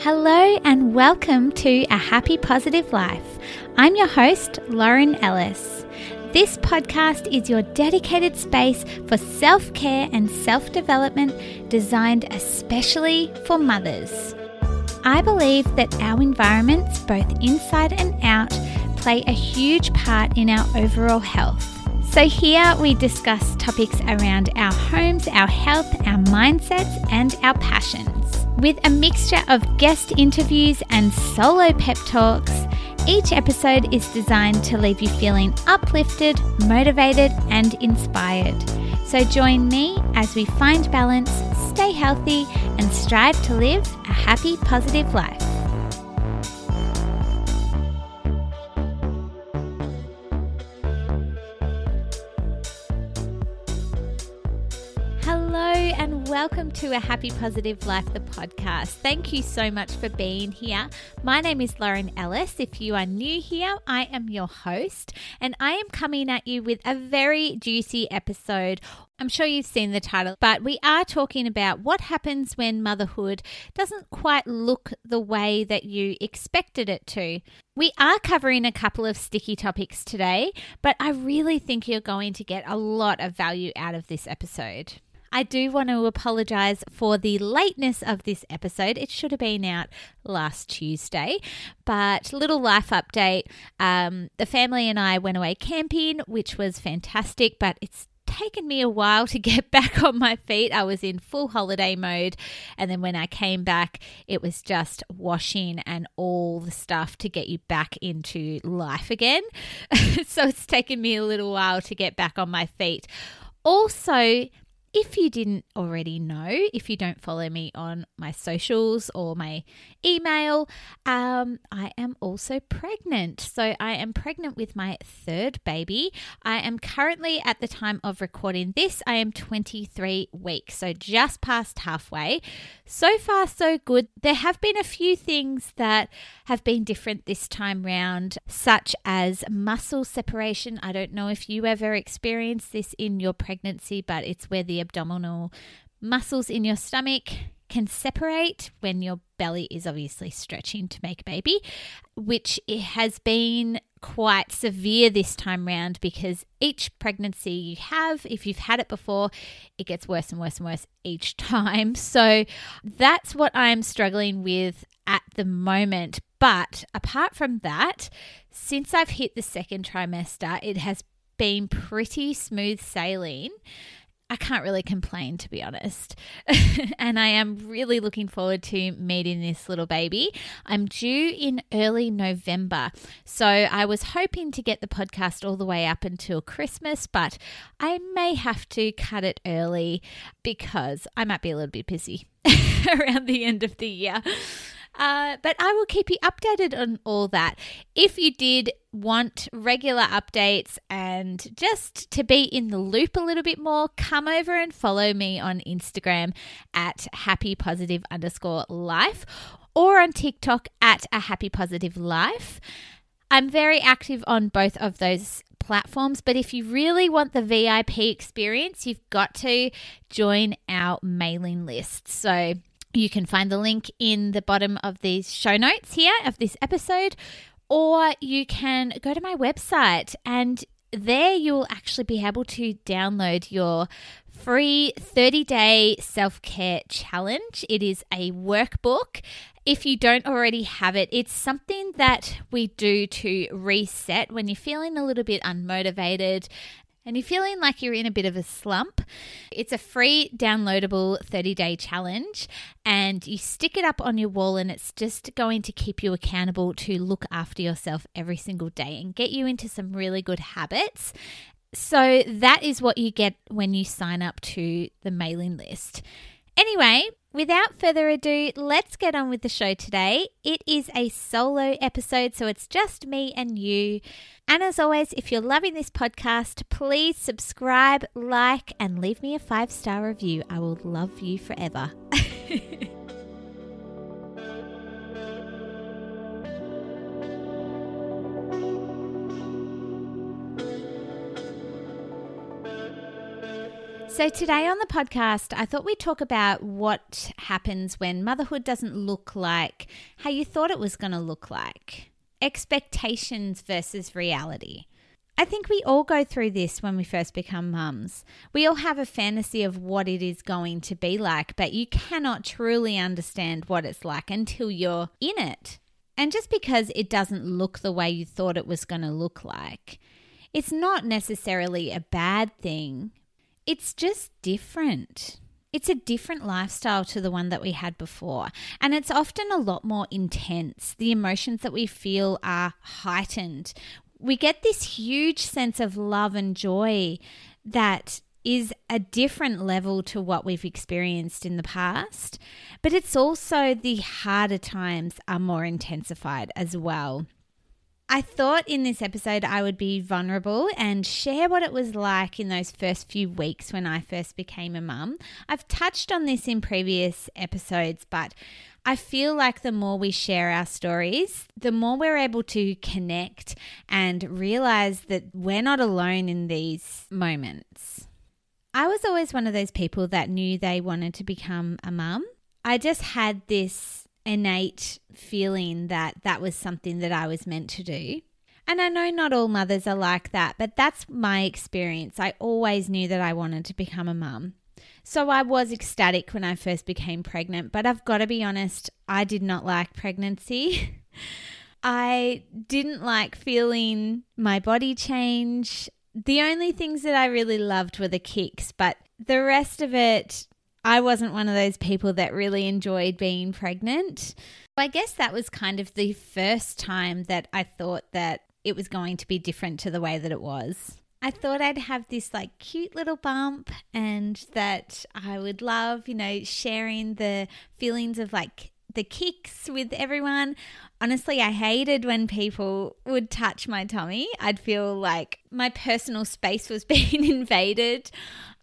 Hello and welcome to A Happy Positive Life. I'm your host, Lauren Ellis. This podcast is your dedicated space for self care and self development designed especially for mothers. I believe that our environments, both inside and out, play a huge part in our overall health. So, here we discuss topics around our homes, our health, our mindsets, and our passions. With a mixture of guest interviews and solo pep talks, each episode is designed to leave you feeling uplifted, motivated, and inspired. So join me as we find balance, stay healthy, and strive to live a happy, positive life. Welcome to A Happy Positive Life, the podcast. Thank you so much for being here. My name is Lauren Ellis. If you are new here, I am your host, and I am coming at you with a very juicy episode. I'm sure you've seen the title, but we are talking about what happens when motherhood doesn't quite look the way that you expected it to. We are covering a couple of sticky topics today, but I really think you're going to get a lot of value out of this episode. I do want to apologize for the lateness of this episode. It should have been out last Tuesday, but little life update. Um, the family and I went away camping, which was fantastic, but it's taken me a while to get back on my feet. I was in full holiday mode. And then when I came back, it was just washing and all the stuff to get you back into life again. so it's taken me a little while to get back on my feet. Also, if you didn't already know, if you don't follow me on my socials or my email, um, I am also pregnant. So I am pregnant with my third baby. I am currently, at the time of recording this, I am 23 weeks, so just past halfway. So far, so good. There have been a few things that have been different this time round, such as muscle separation. I don't know if you ever experienced this in your pregnancy, but it's where the abdominal muscles in your stomach can separate when your belly is obviously stretching to make a baby, which has been quite severe this time round because each pregnancy you have, if you've had it before, it gets worse and worse and worse each time. So that's what I'm struggling with at the moment. But apart from that, since I've hit the second trimester, it has been pretty smooth sailing. I can't really complain, to be honest. and I am really looking forward to meeting this little baby. I'm due in early November. So I was hoping to get the podcast all the way up until Christmas, but I may have to cut it early because I might be a little bit busy around the end of the year. Uh, but I will keep you updated on all that. If you did want regular updates and just to be in the loop a little bit more, come over and follow me on Instagram at happy positive underscore life or on TikTok at a happy positive life. I'm very active on both of those platforms, but if you really want the VIP experience, you've got to join our mailing list. So you can find the link in the bottom of these show notes here of this episode, or you can go to my website and there you'll actually be able to download your free 30 day self care challenge. It is a workbook. If you don't already have it, it's something that we do to reset when you're feeling a little bit unmotivated and you're feeling like you're in a bit of a slump, it's a free downloadable 30 day challenge. And you stick it up on your wall, and it's just going to keep you accountable to look after yourself every single day and get you into some really good habits. So, that is what you get when you sign up to the mailing list. Anyway, without further ado, let's get on with the show today. It is a solo episode, so it's just me and you. And as always, if you're loving this podcast, please subscribe, like, and leave me a five star review. I will love you forever. So, today on the podcast, I thought we'd talk about what happens when motherhood doesn't look like how you thought it was going to look like expectations versus reality. I think we all go through this when we first become mums. We all have a fantasy of what it is going to be like, but you cannot truly understand what it's like until you're in it. And just because it doesn't look the way you thought it was going to look like, it's not necessarily a bad thing. It's just different. It's a different lifestyle to the one that we had before. And it's often a lot more intense. The emotions that we feel are heightened. We get this huge sense of love and joy that is a different level to what we've experienced in the past. But it's also the harder times are more intensified as well. I thought in this episode I would be vulnerable and share what it was like in those first few weeks when I first became a mum. I've touched on this in previous episodes, but I feel like the more we share our stories, the more we're able to connect and realize that we're not alone in these moments. I was always one of those people that knew they wanted to become a mum. I just had this innate feeling that that was something that I was meant to do. And I know not all mothers are like that, but that's my experience. I always knew that I wanted to become a mum. So I was ecstatic when I first became pregnant, but I've got to be honest, I did not like pregnancy. I didn't like feeling my body change. The only things that I really loved were the kicks, but the rest of it I wasn't one of those people that really enjoyed being pregnant. I guess that was kind of the first time that I thought that it was going to be different to the way that it was. I thought I'd have this like cute little bump and that I would love, you know, sharing the feelings of like the kicks with everyone. Honestly, I hated when people would touch my tummy. I'd feel like my personal space was being invaded.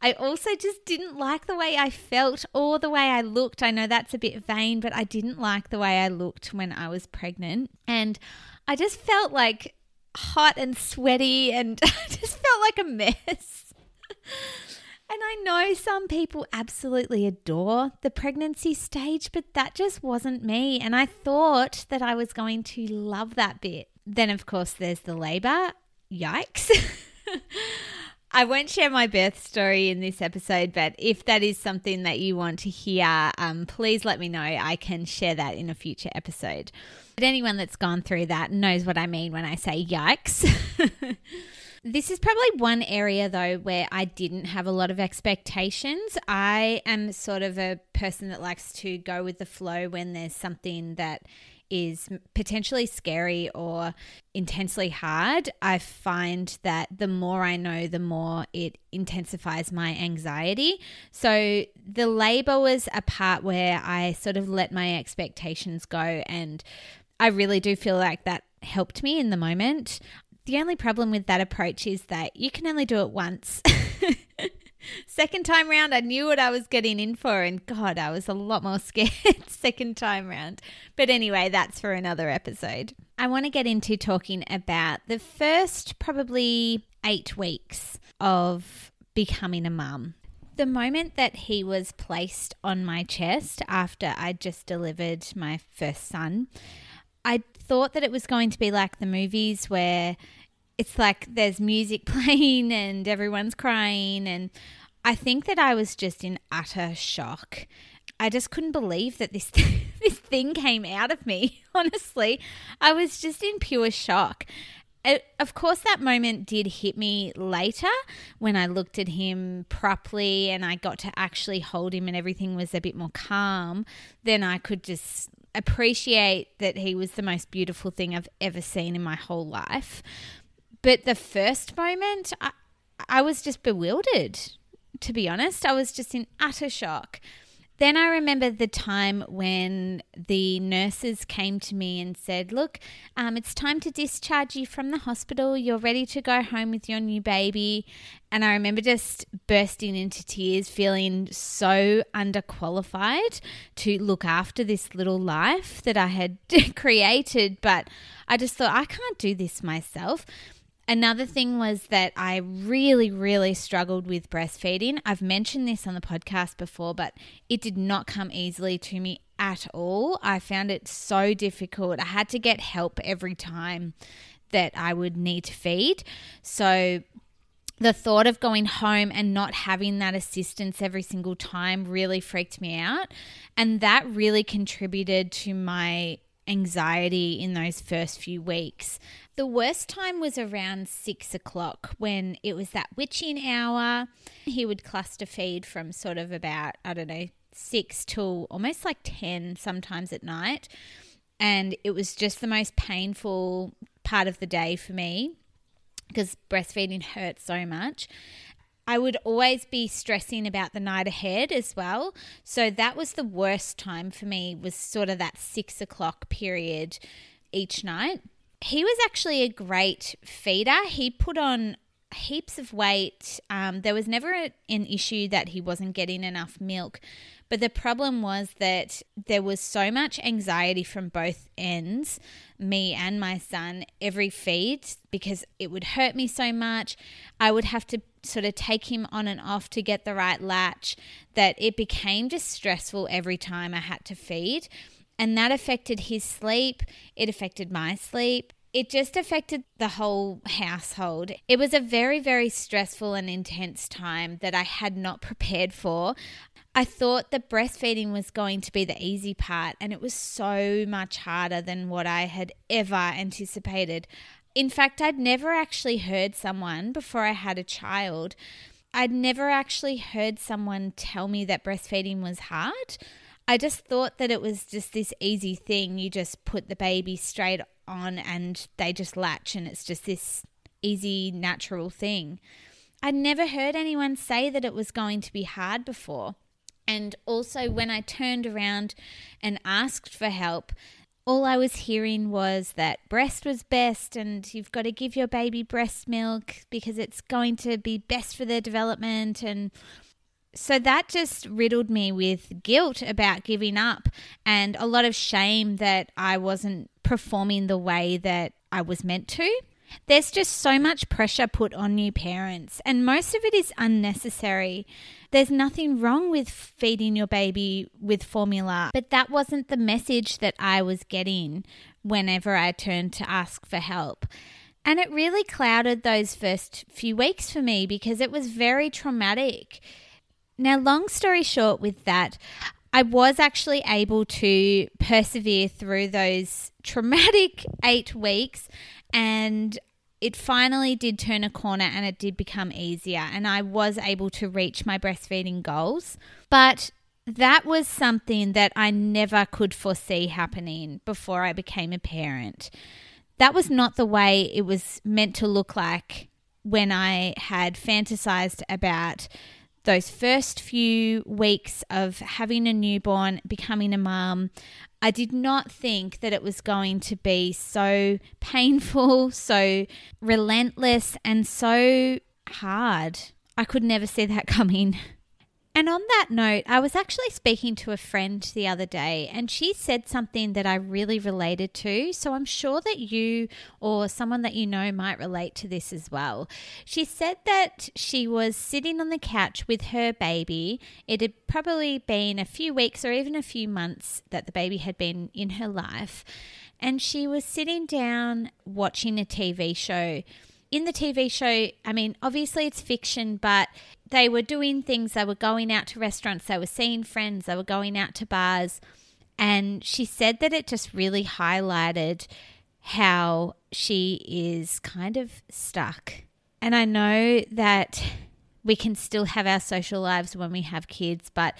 I also just didn't like the way I felt or the way I looked. I know that's a bit vain, but I didn't like the way I looked when I was pregnant. And I just felt like hot and sweaty and I just felt like a mess. And I know some people absolutely adore the pregnancy stage, but that just wasn't me. And I thought that I was going to love that bit. Then, of course, there's the labor. Yikes. I won't share my birth story in this episode, but if that is something that you want to hear, um, please let me know. I can share that in a future episode. But anyone that's gone through that knows what I mean when I say yikes. This is probably one area though where I didn't have a lot of expectations. I am sort of a person that likes to go with the flow when there's something that is potentially scary or intensely hard, I find that the more I know, the more it intensifies my anxiety. So the labor was a part where I sort of let my expectations go, and I really do feel like that helped me in the moment. The only problem with that approach is that you can only do it once. Second time round, I knew what I was getting in for, and God, I was a lot more scared second time round. But anyway, that's for another episode. I want to get into talking about the first probably eight weeks of becoming a mum. The moment that he was placed on my chest after I just delivered my first son, I thought that it was going to be like the movies where it's like there's music playing and everyone's crying and I think that I was just in utter shock. I just couldn't believe that this this thing came out of me. Honestly, I was just in pure shock. It, of course, that moment did hit me later when I looked at him properly and I got to actually hold him and everything was a bit more calm. Then I could just appreciate that he was the most beautiful thing I've ever seen in my whole life. But the first moment, I, I was just bewildered to be honest. I was just in utter shock. Then I remember the time when the nurses came to me and said, Look, um, it's time to discharge you from the hospital. You're ready to go home with your new baby. And I remember just bursting into tears, feeling so underqualified to look after this little life that I had created. But I just thought, I can't do this myself. Another thing was that I really, really struggled with breastfeeding. I've mentioned this on the podcast before, but it did not come easily to me at all. I found it so difficult. I had to get help every time that I would need to feed. So the thought of going home and not having that assistance every single time really freaked me out. And that really contributed to my anxiety in those first few weeks. The worst time was around six o'clock when it was that witching hour. He would cluster feed from sort of about, I don't know, six till almost like 10 sometimes at night. And it was just the most painful part of the day for me because breastfeeding hurts so much. I would always be stressing about the night ahead as well. So that was the worst time for me, was sort of that six o'clock period each night. He was actually a great feeder. He put on heaps of weight. Um, there was never a, an issue that he wasn't getting enough milk. But the problem was that there was so much anxiety from both ends, me and my son, every feed, because it would hurt me so much. I would have to sort of take him on and off to get the right latch, that it became just stressful every time I had to feed. And that affected his sleep, it affected my sleep it just affected the whole household. It was a very, very stressful and intense time that I had not prepared for. I thought that breastfeeding was going to be the easy part, and it was so much harder than what I had ever anticipated. In fact, I'd never actually heard someone before I had a child, I'd never actually heard someone tell me that breastfeeding was hard. I just thought that it was just this easy thing. You just put the baby straight on and they just latch, and it's just this easy, natural thing. I'd never heard anyone say that it was going to be hard before. And also, when I turned around and asked for help, all I was hearing was that breast was best and you've got to give your baby breast milk because it's going to be best for their development. And so that just riddled me with guilt about giving up and a lot of shame that I wasn't performing the way that I was meant to. There's just so much pressure put on new parents, and most of it is unnecessary. There's nothing wrong with feeding your baby with formula, but that wasn't the message that I was getting whenever I turned to ask for help. And it really clouded those first few weeks for me because it was very traumatic. Now, long story short, with that, I was actually able to persevere through those traumatic eight weeks and it finally did turn a corner and it did become easier and I was able to reach my breastfeeding goals. But that was something that I never could foresee happening before I became a parent. That was not the way it was meant to look like when I had fantasized about those first few weeks of having a newborn, becoming a mum, I did not think that it was going to be so painful, so relentless, and so hard. I could never see that coming. And on that note, I was actually speaking to a friend the other day, and she said something that I really related to. So I'm sure that you or someone that you know might relate to this as well. She said that she was sitting on the couch with her baby. It had probably been a few weeks or even a few months that the baby had been in her life. And she was sitting down watching a TV show in the TV show, I mean, obviously it's fiction, but they were doing things. They were going out to restaurants, they were seeing friends, they were going out to bars. And she said that it just really highlighted how she is kind of stuck. And I know that we can still have our social lives when we have kids, but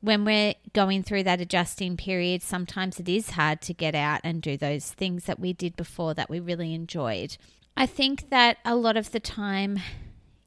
when we're going through that adjusting period, sometimes it is hard to get out and do those things that we did before that we really enjoyed. I think that a lot of the time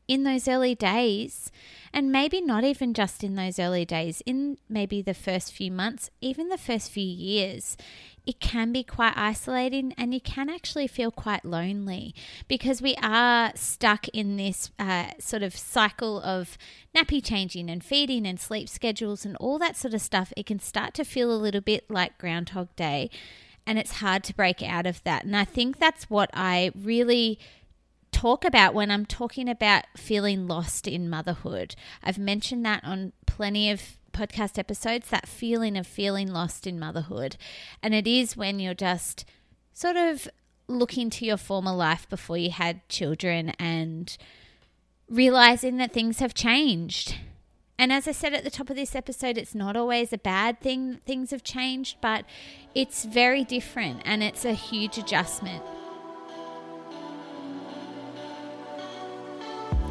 in those early days, and maybe not even just in those early days, in maybe the first few months, even the first few years, it can be quite isolating and you can actually feel quite lonely because we are stuck in this uh, sort of cycle of nappy changing and feeding and sleep schedules and all that sort of stuff. It can start to feel a little bit like Groundhog Day and it's hard to break out of that. And I think that's what I really talk about when I'm talking about feeling lost in motherhood. I've mentioned that on plenty of podcast episodes that feeling of feeling lost in motherhood. And it is when you're just sort of looking to your former life before you had children and realizing that things have changed. And as I said at the top of this episode, it's not always a bad thing that things have changed, but it's very different and it's a huge adjustment.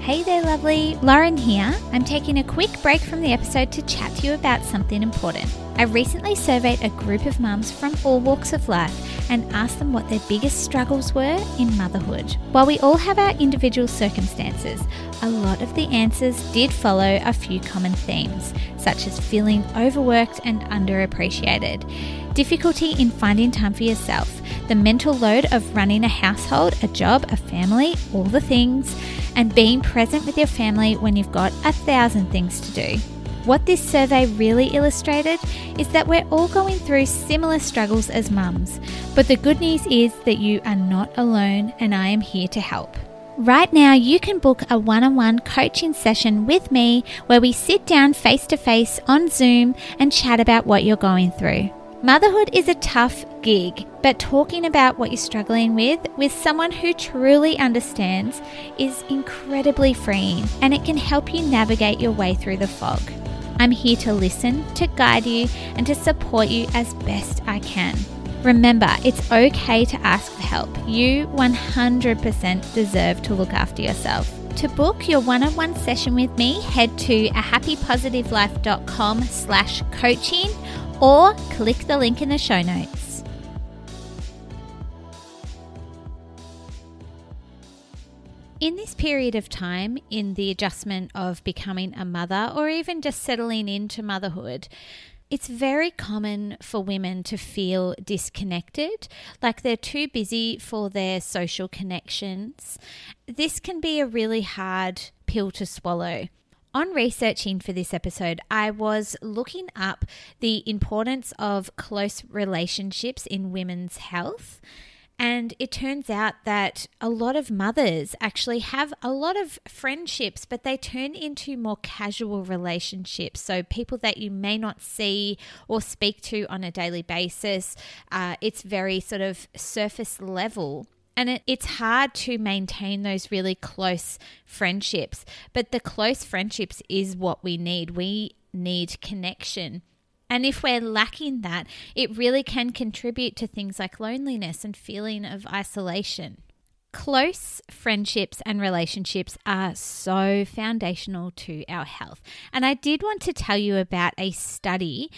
Hey there, lovely. Lauren here. I'm taking a quick break from the episode to chat to you about something important. I recently surveyed a group of mums from all walks of life and asked them what their biggest struggles were in motherhood. While we all have our individual circumstances, a lot of the answers did follow a few common themes, such as feeling overworked and underappreciated, difficulty in finding time for yourself, the mental load of running a household, a job, a family, all the things, and being present with your family when you've got a thousand things to do. What this survey really illustrated is that we're all going through similar struggles as mums, but the good news is that you are not alone and I am here to help. Right now, you can book a one on one coaching session with me where we sit down face to face on Zoom and chat about what you're going through. Motherhood is a tough gig, but talking about what you're struggling with with someone who truly understands is incredibly freeing and it can help you navigate your way through the fog. I'm here to listen, to guide you, and to support you as best I can. Remember, it's okay to ask for help. You 100% deserve to look after yourself. To book your one-on-one session with me, head to a happypositivelife.com slash coaching or click the link in the show notes. In this period of time, in the adjustment of becoming a mother or even just settling into motherhood, it's very common for women to feel disconnected, like they're too busy for their social connections. This can be a really hard pill to swallow. On researching for this episode, I was looking up the importance of close relationships in women's health. And it turns out that a lot of mothers actually have a lot of friendships, but they turn into more casual relationships. So, people that you may not see or speak to on a daily basis, uh, it's very sort of surface level. And it, it's hard to maintain those really close friendships. But the close friendships is what we need. We need connection. And if we're lacking that, it really can contribute to things like loneliness and feeling of isolation. Close friendships and relationships are so foundational to our health. And I did want to tell you about a study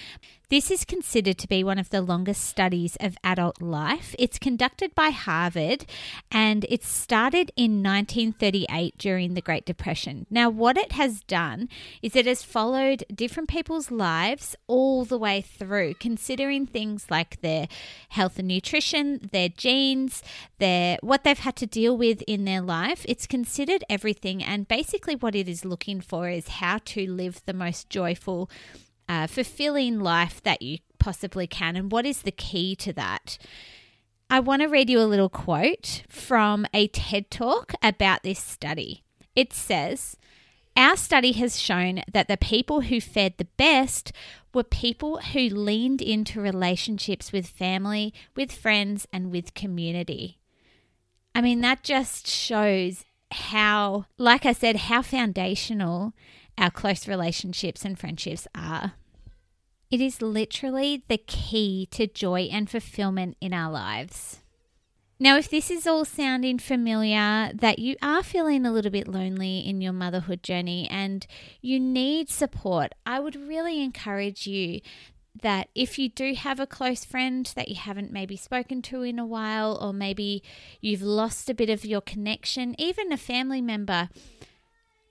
this is considered to be one of the longest studies of adult life. It's conducted by Harvard and it started in 1938 during the Great Depression. Now, what it has done is it has followed different people's lives all the way through, considering things like their health and nutrition, their genes, their what they've had to deal with in their life. It's considered everything and basically what it is looking for is how to live the most joyful uh, fulfilling life that you possibly can. And what is the key to that? I want to read you a little quote from a TED talk about this study. It says, Our study has shown that the people who fared the best were people who leaned into relationships with family, with friends, and with community. I mean, that just shows how, like I said, how foundational our close relationships and friendships are. It is literally the key to joy and fulfillment in our lives. Now, if this is all sounding familiar, that you are feeling a little bit lonely in your motherhood journey and you need support, I would really encourage you that if you do have a close friend that you haven't maybe spoken to in a while, or maybe you've lost a bit of your connection, even a family member,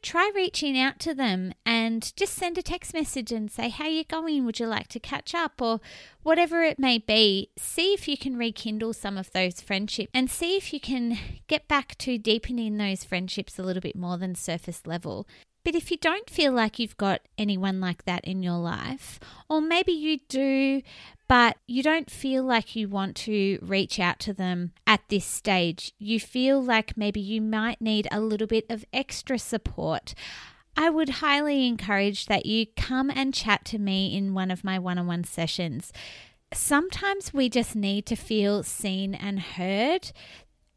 try reaching out to them and just send a text message and say how you going? Would you like to catch up? or whatever it may be. See if you can rekindle some of those friendships and see if you can get back to deepening those friendships a little bit more than surface level. But if you don't feel like you've got anyone like that in your life or maybe you do but you don't feel like you want to reach out to them at this stage. You feel like maybe you might need a little bit of extra support. I would highly encourage that you come and chat to me in one of my one on one sessions. Sometimes we just need to feel seen and heard,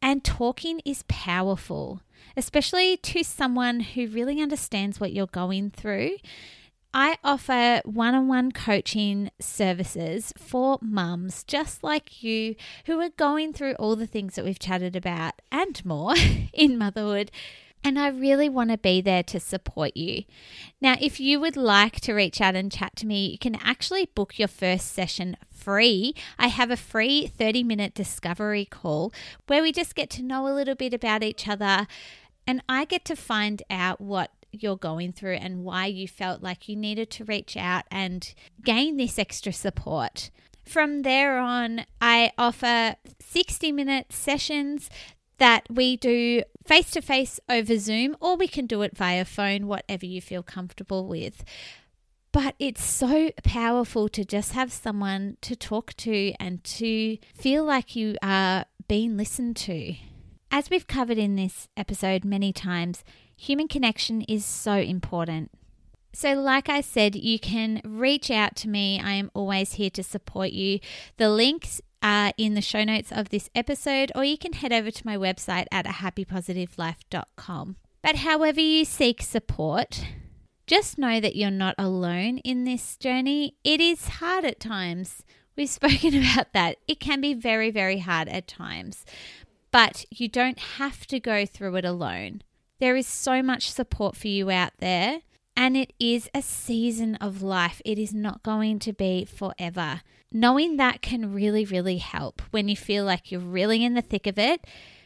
and talking is powerful, especially to someone who really understands what you're going through. I offer one on one coaching services for mums just like you who are going through all the things that we've chatted about and more in motherhood. And I really want to be there to support you. Now, if you would like to reach out and chat to me, you can actually book your first session free. I have a free 30 minute discovery call where we just get to know a little bit about each other. And I get to find out what you're going through and why you felt like you needed to reach out and gain this extra support. From there on, I offer 60 minute sessions that we do face to face over Zoom, or we can do it via phone, whatever you feel comfortable with. But it's so powerful to just have someone to talk to and to feel like you are being listened to. As we've covered in this episode many times, human connection is so important. So, like I said, you can reach out to me. I am always here to support you. The links are in the show notes of this episode, or you can head over to my website at happypositivelife.com. But however you seek support, just know that you're not alone in this journey. It is hard at times. We've spoken about that. It can be very, very hard at times, but you don't have to go through it alone. There is so much support for you out there, and it is a season of life. It is not going to be forever. Knowing that can really, really help when you feel like you're really in the thick of it.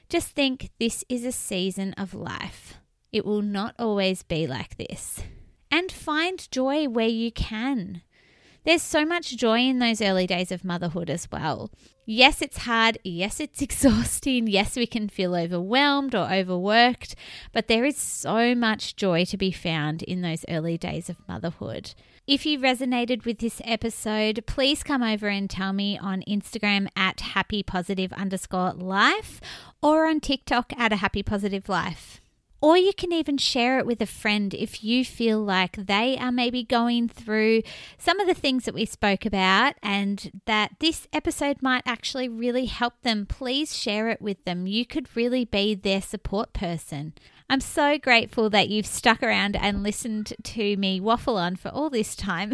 Just think this is a season of life. It will not always be like this. And find joy where you can. There's so much joy in those early days of motherhood as well. Yes, it's hard. Yes, it's exhausting. Yes, we can feel overwhelmed or overworked, but there is so much joy to be found in those early days of motherhood. If you resonated with this episode, please come over and tell me on Instagram at happy positive underscore life or on TikTok at a happy positive life. Or you can even share it with a friend if you feel like they are maybe going through some of the things that we spoke about and that this episode might actually really help them. Please share it with them. You could really be their support person. I'm so grateful that you've stuck around and listened to me waffle on for all this time.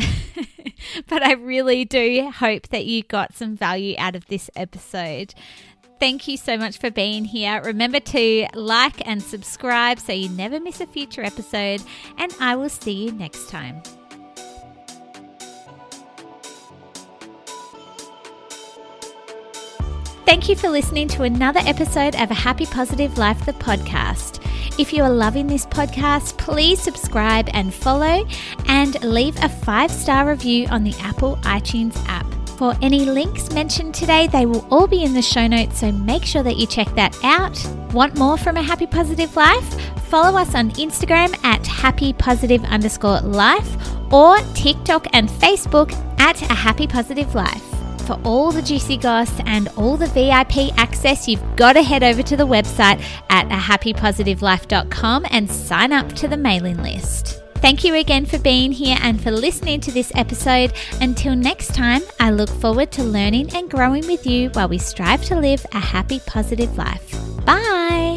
but I really do hope that you got some value out of this episode. Thank you so much for being here. Remember to like and subscribe so you never miss a future episode, and I will see you next time. Thank you for listening to another episode of A Happy Positive Life, the podcast. If you are loving this podcast, please subscribe and follow and leave a five star review on the Apple iTunes app. For any links mentioned today, they will all be in the show notes, so make sure that you check that out. Want more from a happy positive life? Follow us on Instagram at happy underscore life or TikTok and Facebook at a happy positive life. For all the juicy goss and all the VIP access, you've got to head over to the website at ahappypositivelife.com and sign up to the mailing list. Thank you again for being here and for listening to this episode. Until next time, I look forward to learning and growing with you while we strive to live a happy, positive life. Bye.